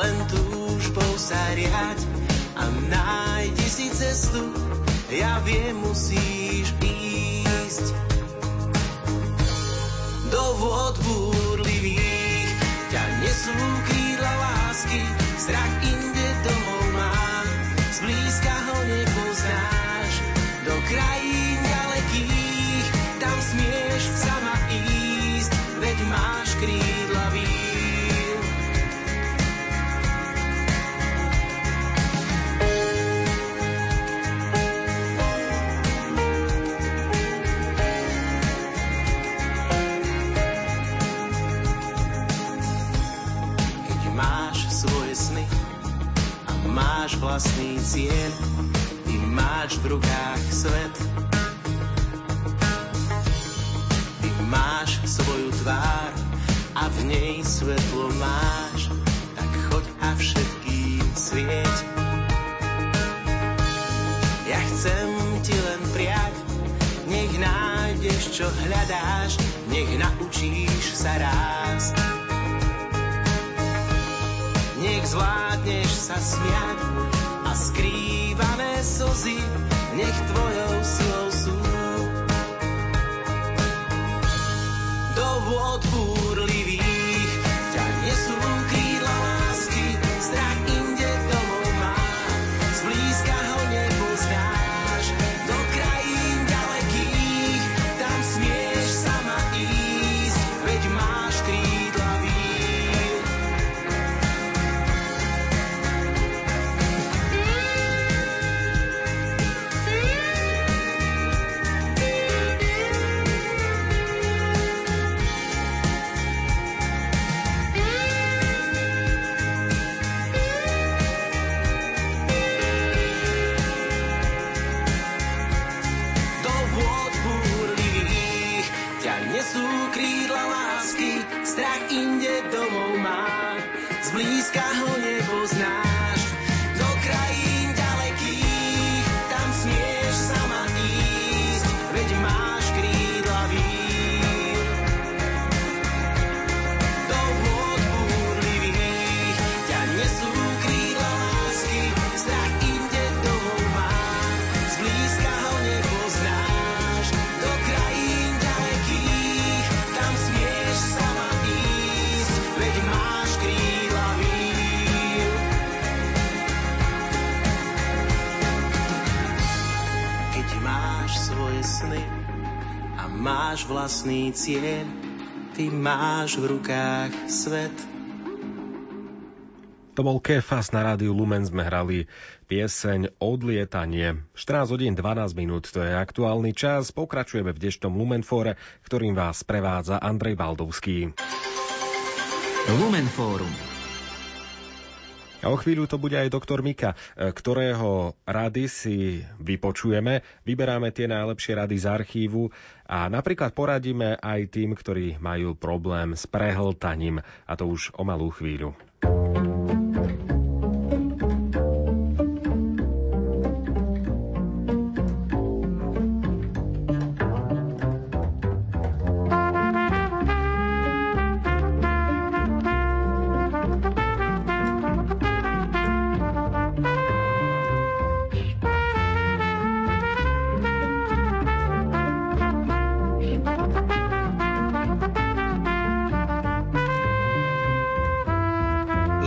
len túžbou sa riať a nájdi si cestu, ja viem, musíš ísť. Do vôd búrlivých, ťa nesú krídla lásky, strach vlastný cieľ, ty máš v rukách svet. Ty máš svoju tvár a v nej svetlo máš, tak choď a všetkým svieť. Ja chcem ti len priať, nech nájdeš, čo hľadáš, nech naučíš sa rásť. Nech zvládneš sa smiať a skrývané slzy nech tvojou vlastný cieľ, ty máš v rukách svet. To bol Kefas na rádiu Lumen sme hrali pieseň Odlietanie. 14 hodín 12 minút, to je aktuálny čas. Pokračujeme v dnešnom Lumenfóre, ktorým vás prevádza Andrej Baldovský. Lumenfórum. A o chvíľu to bude aj doktor Mika, e, ktorého rady si vypočujeme. Vyberáme tie najlepšie rady z archívu a napríklad poradíme aj tým, ktorí majú problém s prehltaním. A to už o malú chvíľu.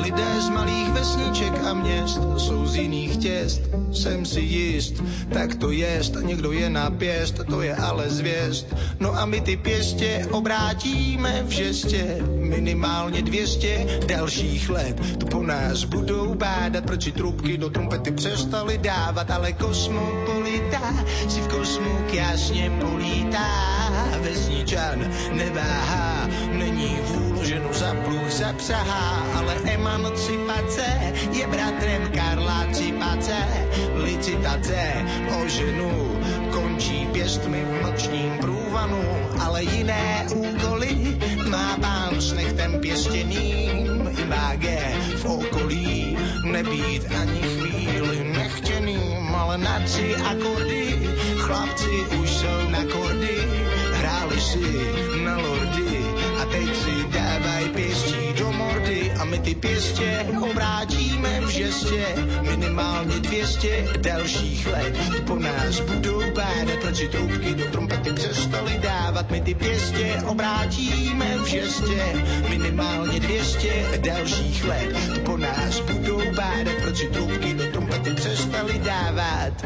Lidé z malých vesniček a měst jsou z jiných těst, jsem si jist, tak to jest, někdo je na pěst, to je ale zvěst. No a my ty pěstě obrátíme v žestě, minimálně 200 dalších let. Tu po nás budou bádat, proč trubky do trumpety přestali dávat, ale kosmopolita si v kosmu jasně polítá. Vesničan neváhá, není vůl, ženu za pluh zapsahá, ale emancipace je bratrem Karla Cipace. Licitace o ženu končí pěstmi v nočním průvanu, ale jiné úkoly má pán s nechtem pěstěným i v okolí nebýt ani chvíli nechtěným, ale na tři akordy chlapci už jsou na kordy, hráli si na lordy a teď si dávaj pěstí do mordy a my ty pěstě obrátíme v žestě. Minimálně 200 dalších let po nás budou bádat, proč si trubky do trumpety přestali dávat. My ty pěstě obrátíme v žestě. Minimálně 200 dalších let po nás budou bádat, proč si trubky do nemali dávať.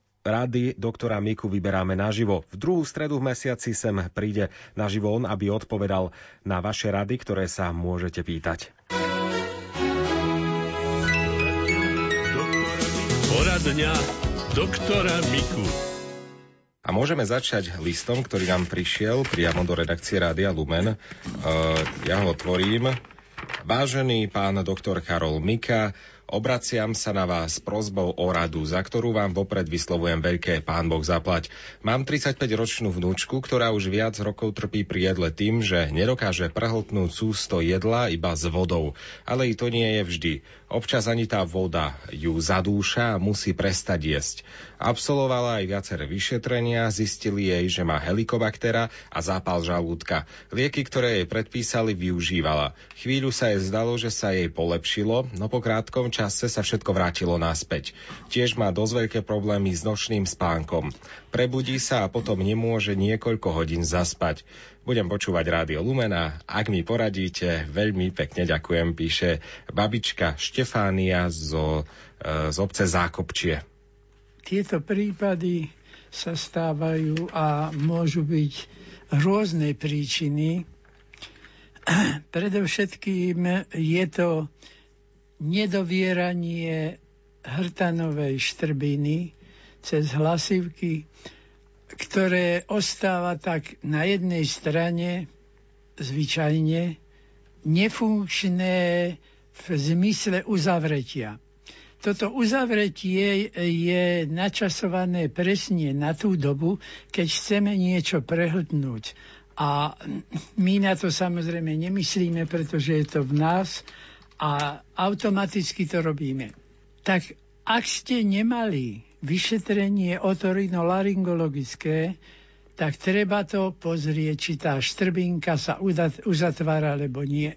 rady doktora Miku vyberáme naživo. V druhú stredu v mesiaci sem príde naživo on, aby odpovedal na vaše rady, ktoré sa môžete pýtať. Poradňa doktora Miku. A môžeme začať listom, ktorý nám prišiel priamo do redakcie Rádia Lumen. Uh, ja ho otvorím. Vážený pán doktor Karol Mika, Obraciam sa na vás s prozbou o radu, za ktorú vám vopred vyslovujem veľké pán Boh zaplať. Mám 35-ročnú vnúčku, ktorá už viac rokov trpí pri jedle tým, že nedokáže prehltnúť sústo jedla iba s vodou. Ale i to nie je vždy. Občas ani tá voda ju zadúša a musí prestať jesť. Absolvovala aj viaceré vyšetrenia, zistili jej, že má helikobaktera a zápal žalúdka. Lieky, ktoré jej predpísali, využívala. Chvíľu sa jej zdalo, že sa jej polepšilo, no po krátkom čase sa všetko vrátilo naspäť. Tiež má dosť veľké problémy s nočným spánkom. Prebudí sa a potom nemôže niekoľko hodín zaspať. Budem počúvať Rádio Lumena. Ak mi poradíte, veľmi pekne ďakujem, píše babička Štefánia zo, e, z obce Zákopčie. Tieto prípady sa stávajú a môžu byť rôzne príčiny. Predovšetkým je to nedovieranie hrtanovej štrbiny cez hlasivky ktoré ostáva tak na jednej strane zvyčajne nefunkčné v zmysle uzavretia. Toto uzavretie je načasované presne na tú dobu, keď chceme niečo prehltnúť. A my na to samozrejme nemyslíme, pretože je to v nás a automaticky to robíme. Tak ak ste nemali vyšetrenie otorinolaryngologické, tak treba to pozrieť, či tá štrbinka sa uzatvára, alebo nie.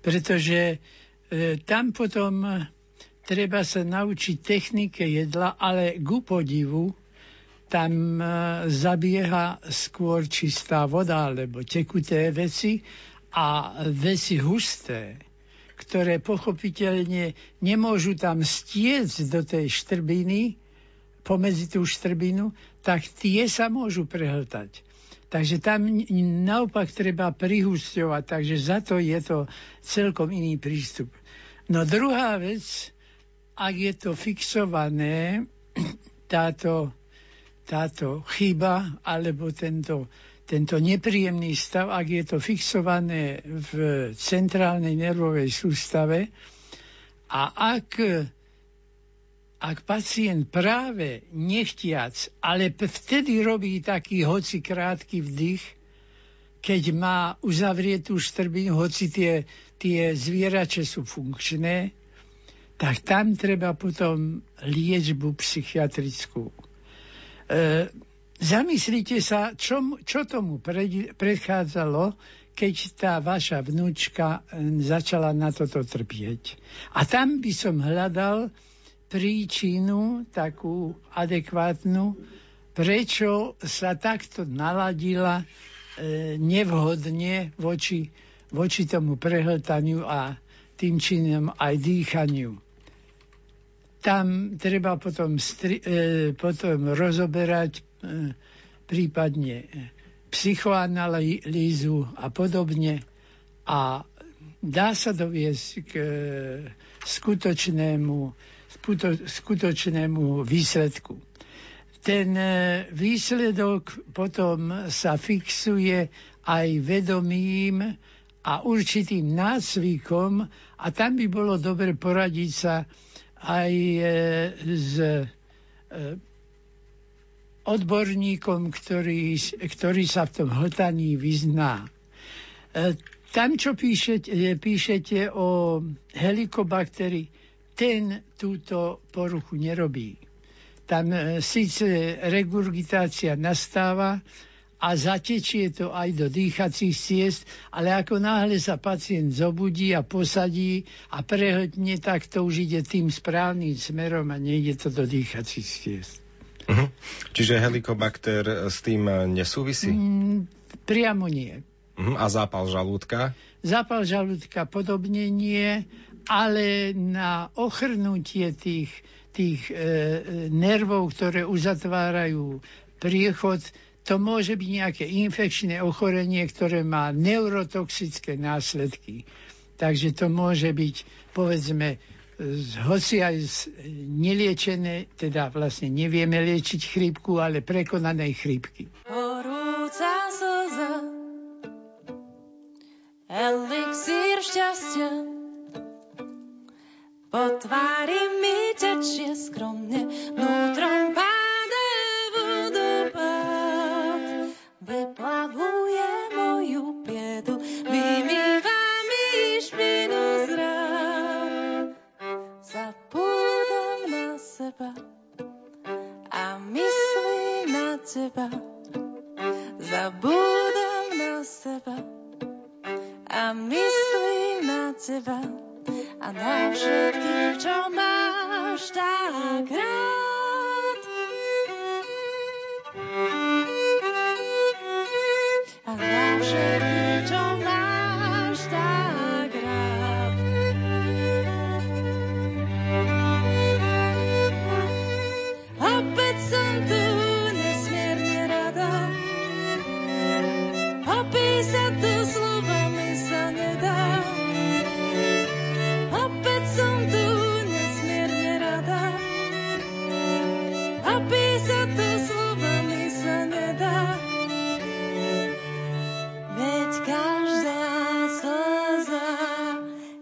Pretože e, tam potom treba sa naučiť technike jedla, ale ku podivu tam e, zabieha skôr čistá voda, alebo tekuté veci a veci husté ktoré pochopiteľne nemôžu tam stiecť do tej štrbiny, pomedzi tú štrbinu, tak tie sa môžu prehltať. Takže tam naopak treba prihusťovať, takže za to je to celkom iný prístup. No druhá vec, ak je to fixované, táto, táto chyba alebo tento tento nepríjemný stav, ak je to fixované v centrálnej nervovej sústave a ak, ak pacient práve nechtiac, ale vtedy robí taký hoci krátky vdych, keď má uzavrietú štrbinu, hoci tie, tie zvierače sú funkčné, tak tam treba potom liečbu psychiatrickú. E, Zamyslite sa, čo, čo tomu predchádzalo, keď tá vaša vnúčka začala na toto trpieť. A tam by som hľadal príčinu, takú adekvátnu, prečo sa takto naladila e, nevhodne voči, voči tomu prehltaniu a tým činom aj dýchaniu. Tam treba potom, stri, e, potom rozoberať prípadne psychoanalýzu a podobne a dá sa doviesť k e, skutočnému, skutočnému výsledku. Ten e, výsledok potom sa fixuje aj vedomím a určitým nácvikom a tam by bolo dobre poradiť sa aj e, s odborníkom, ktorý, ktorý sa v tom hltaní vyzná. Tam, čo píšete, píšete o helikobakteri, ten túto poruchu nerobí. Tam e, síce regurgitácia nastáva a zatečie to aj do dýchacích ciest, ale ako náhle sa pacient zobudí a posadí a prehltne, tak to už ide tým správnym smerom a nejde to do dýchacích ciest. Uh-huh. Čiže helikobakter s tým nesúvisí? Mm, priamo nie. Uh-huh. A zápal žalúdka? Zápal žalúdka podobne nie, ale na ochrnutie tých, tých e, nervov, ktoré uzatvárajú priechod, to môže byť nejaké infekčné ochorenie, ktoré má neurotoxické následky. Takže to môže byť, povedzme, hoci aj neliečené, teda vlastne nevieme liečiť chrípku, ale prekonanej chrípky. Horúca slza elixír šťastia. Po tvári mi tečie a na všetkých, čo máš tak rád.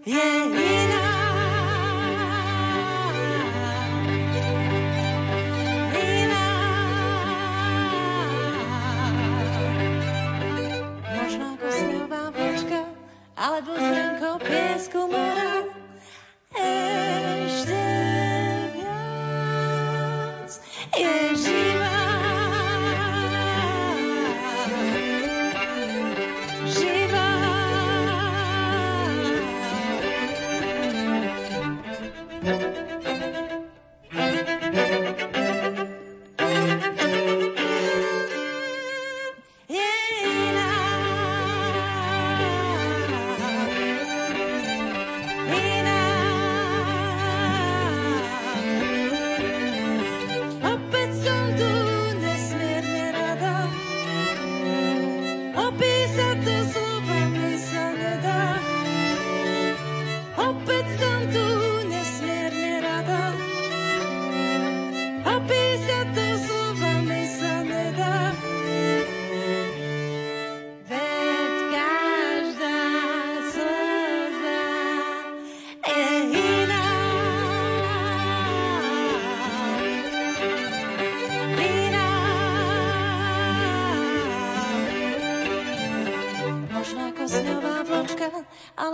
Yeah.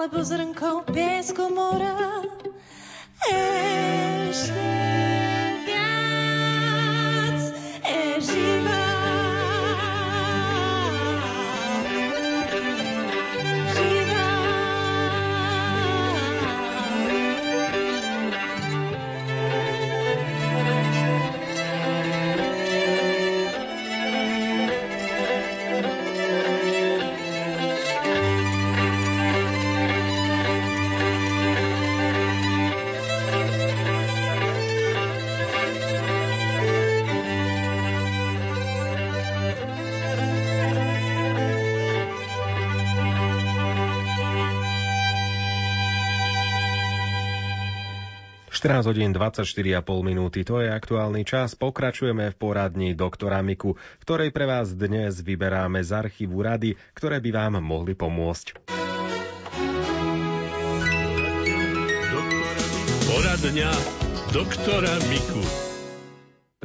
Alebo zrnko piesku mora. 14 hodín 24,5 minúty, to je aktuálny čas. Pokračujeme v poradni doktora Miku, ktorej pre vás dnes vyberáme z archívu rady, ktoré by vám mohli pomôcť. Poradňa doktora Miku.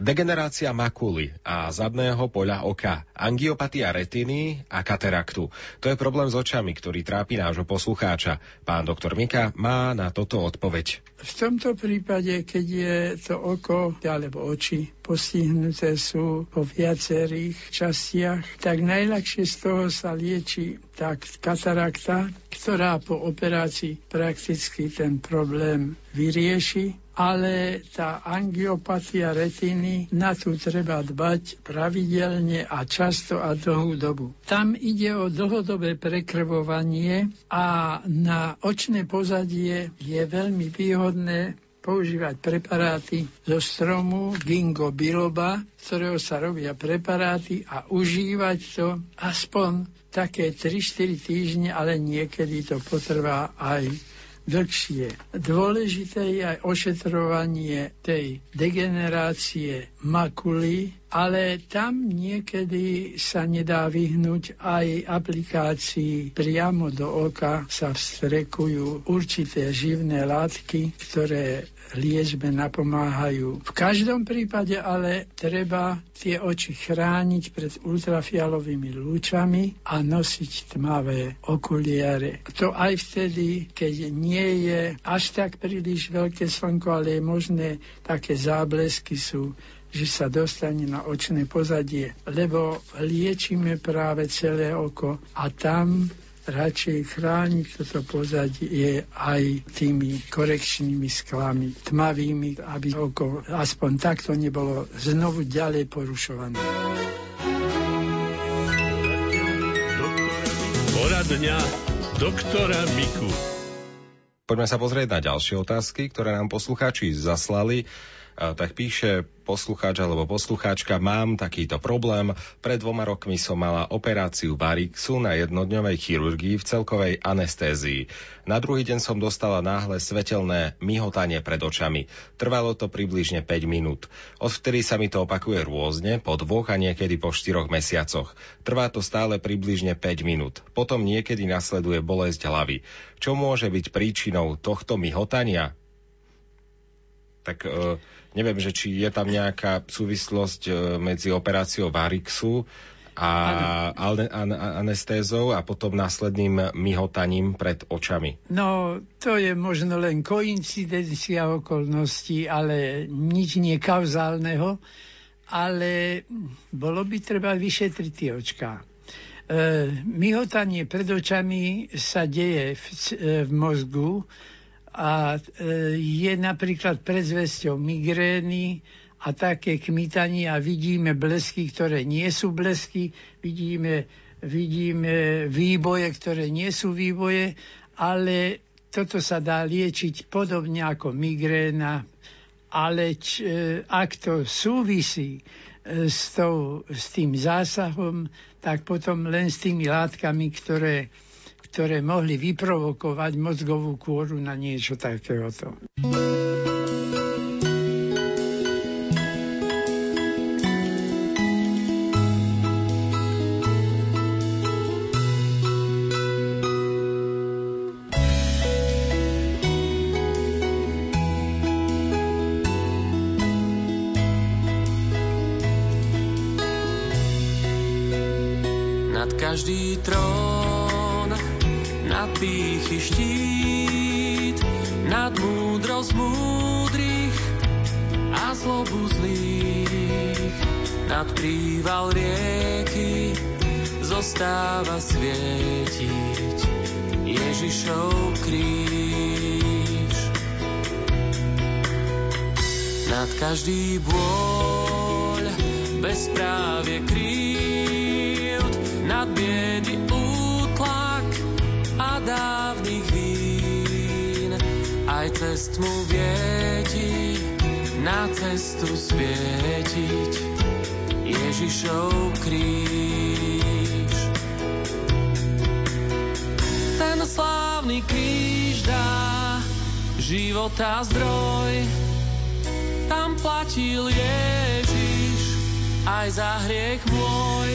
Degenerácia makuly a zadného poľa oka, angiopatia retiny a kataraktu. To je problém s očami, ktorý trápi nášho poslucháča. Pán doktor Mika má na toto odpoveď. V tomto prípade, keď je to oko alebo oči postihnuté sú po viacerých častiach, tak najľahšie z toho sa lieči tak katarakta, ktorá po operácii prakticky ten problém vyrieši ale tá angiopatia retiny, na tú treba dbať pravidelne a často a dlhú dobu. Tam ide o dlhodobé prekrvovanie a na očné pozadie je veľmi výhodné používať preparáty zo stromu Gingo biloba, z ktorého sa robia preparáty a užívať to aspoň také 3-4 týždne, ale niekedy to potrvá aj dlhšie. Dôležité je aj ošetrovanie tej degenerácie makuly, ale tam niekedy sa nedá vyhnúť aj aplikácii priamo do oka sa vstrekujú určité živné látky, ktoré liečbe napomáhajú. V každom prípade ale treba tie oči chrániť pred ultrafialovými lúčami a nosiť tmavé okuliare. To aj vtedy, keď nie je až tak príliš veľké slnko, ale je možné také záblesky sú že sa dostane na očné pozadie, lebo liečíme práve celé oko a tam radšej chrániť toto pozadie aj tými korekčnými sklami, tmavými, aby oko aspoň takto nebolo znovu ďalej porušované. Poradňa doktora Miku. Poďme sa pozrieť na ďalšie otázky, ktoré nám poslucháči zaslali tak píše poslucháč alebo poslucháčka, mám takýto problém. Pred dvoma rokmi som mala operáciu Barixu na jednodňovej chirurgii v celkovej anestézii. Na druhý deň som dostala náhle svetelné myhotanie pred očami. Trvalo to približne 5 minút. Odvtedy sa mi to opakuje rôzne, po dvoch a niekedy po štyroch mesiacoch. Trvá to stále približne 5 minút. Potom niekedy nasleduje bolesť hlavy. Čo môže byť príčinou tohto myhotania? Tak uh, Neviem, že či je tam nejaká súvislosť e, medzi operáciou Varixu a anestézou a potom následným myhotaním pred očami. No, to je možno len koincidencia okolností, ale nič nie kauzálneho, ale bolo by treba vyšetriť tie očká. E, myhotanie pred očami sa deje v, e, v mozgu, a e, je napríklad predzvesťou migrény a také kmitanie a vidíme blesky, ktoré nie sú blesky, vidíme, vidíme výboje, ktoré nie sú výboje, ale toto sa dá liečiť podobne ako migréna, ale č, e, ak to súvisí e, s, tou, s tým zásahom, tak potom len s tými látkami, ktoré ktoré mohli vyprovokovať mozgovú kôru na niečo takéhoto. Nad múdrosť múdrych a zlobu zlých, nad príval rieky zostáva svietiť Ježišov kríž. Nad každý bôľ, bezprávie krívd, nad biedy dávnych vín, aj cest mu vieti, na cestu svietiť Ježišov kríž. Ten slávny kríž dá života zdroj. Tam platil Ježiš aj za hriech môj.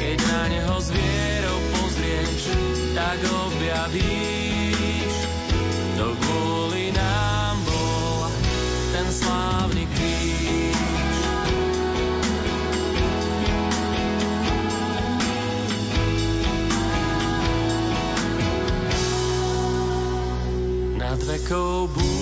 Keď na neho s vierou pozrieš, tak objavíš, Nad vekou búrky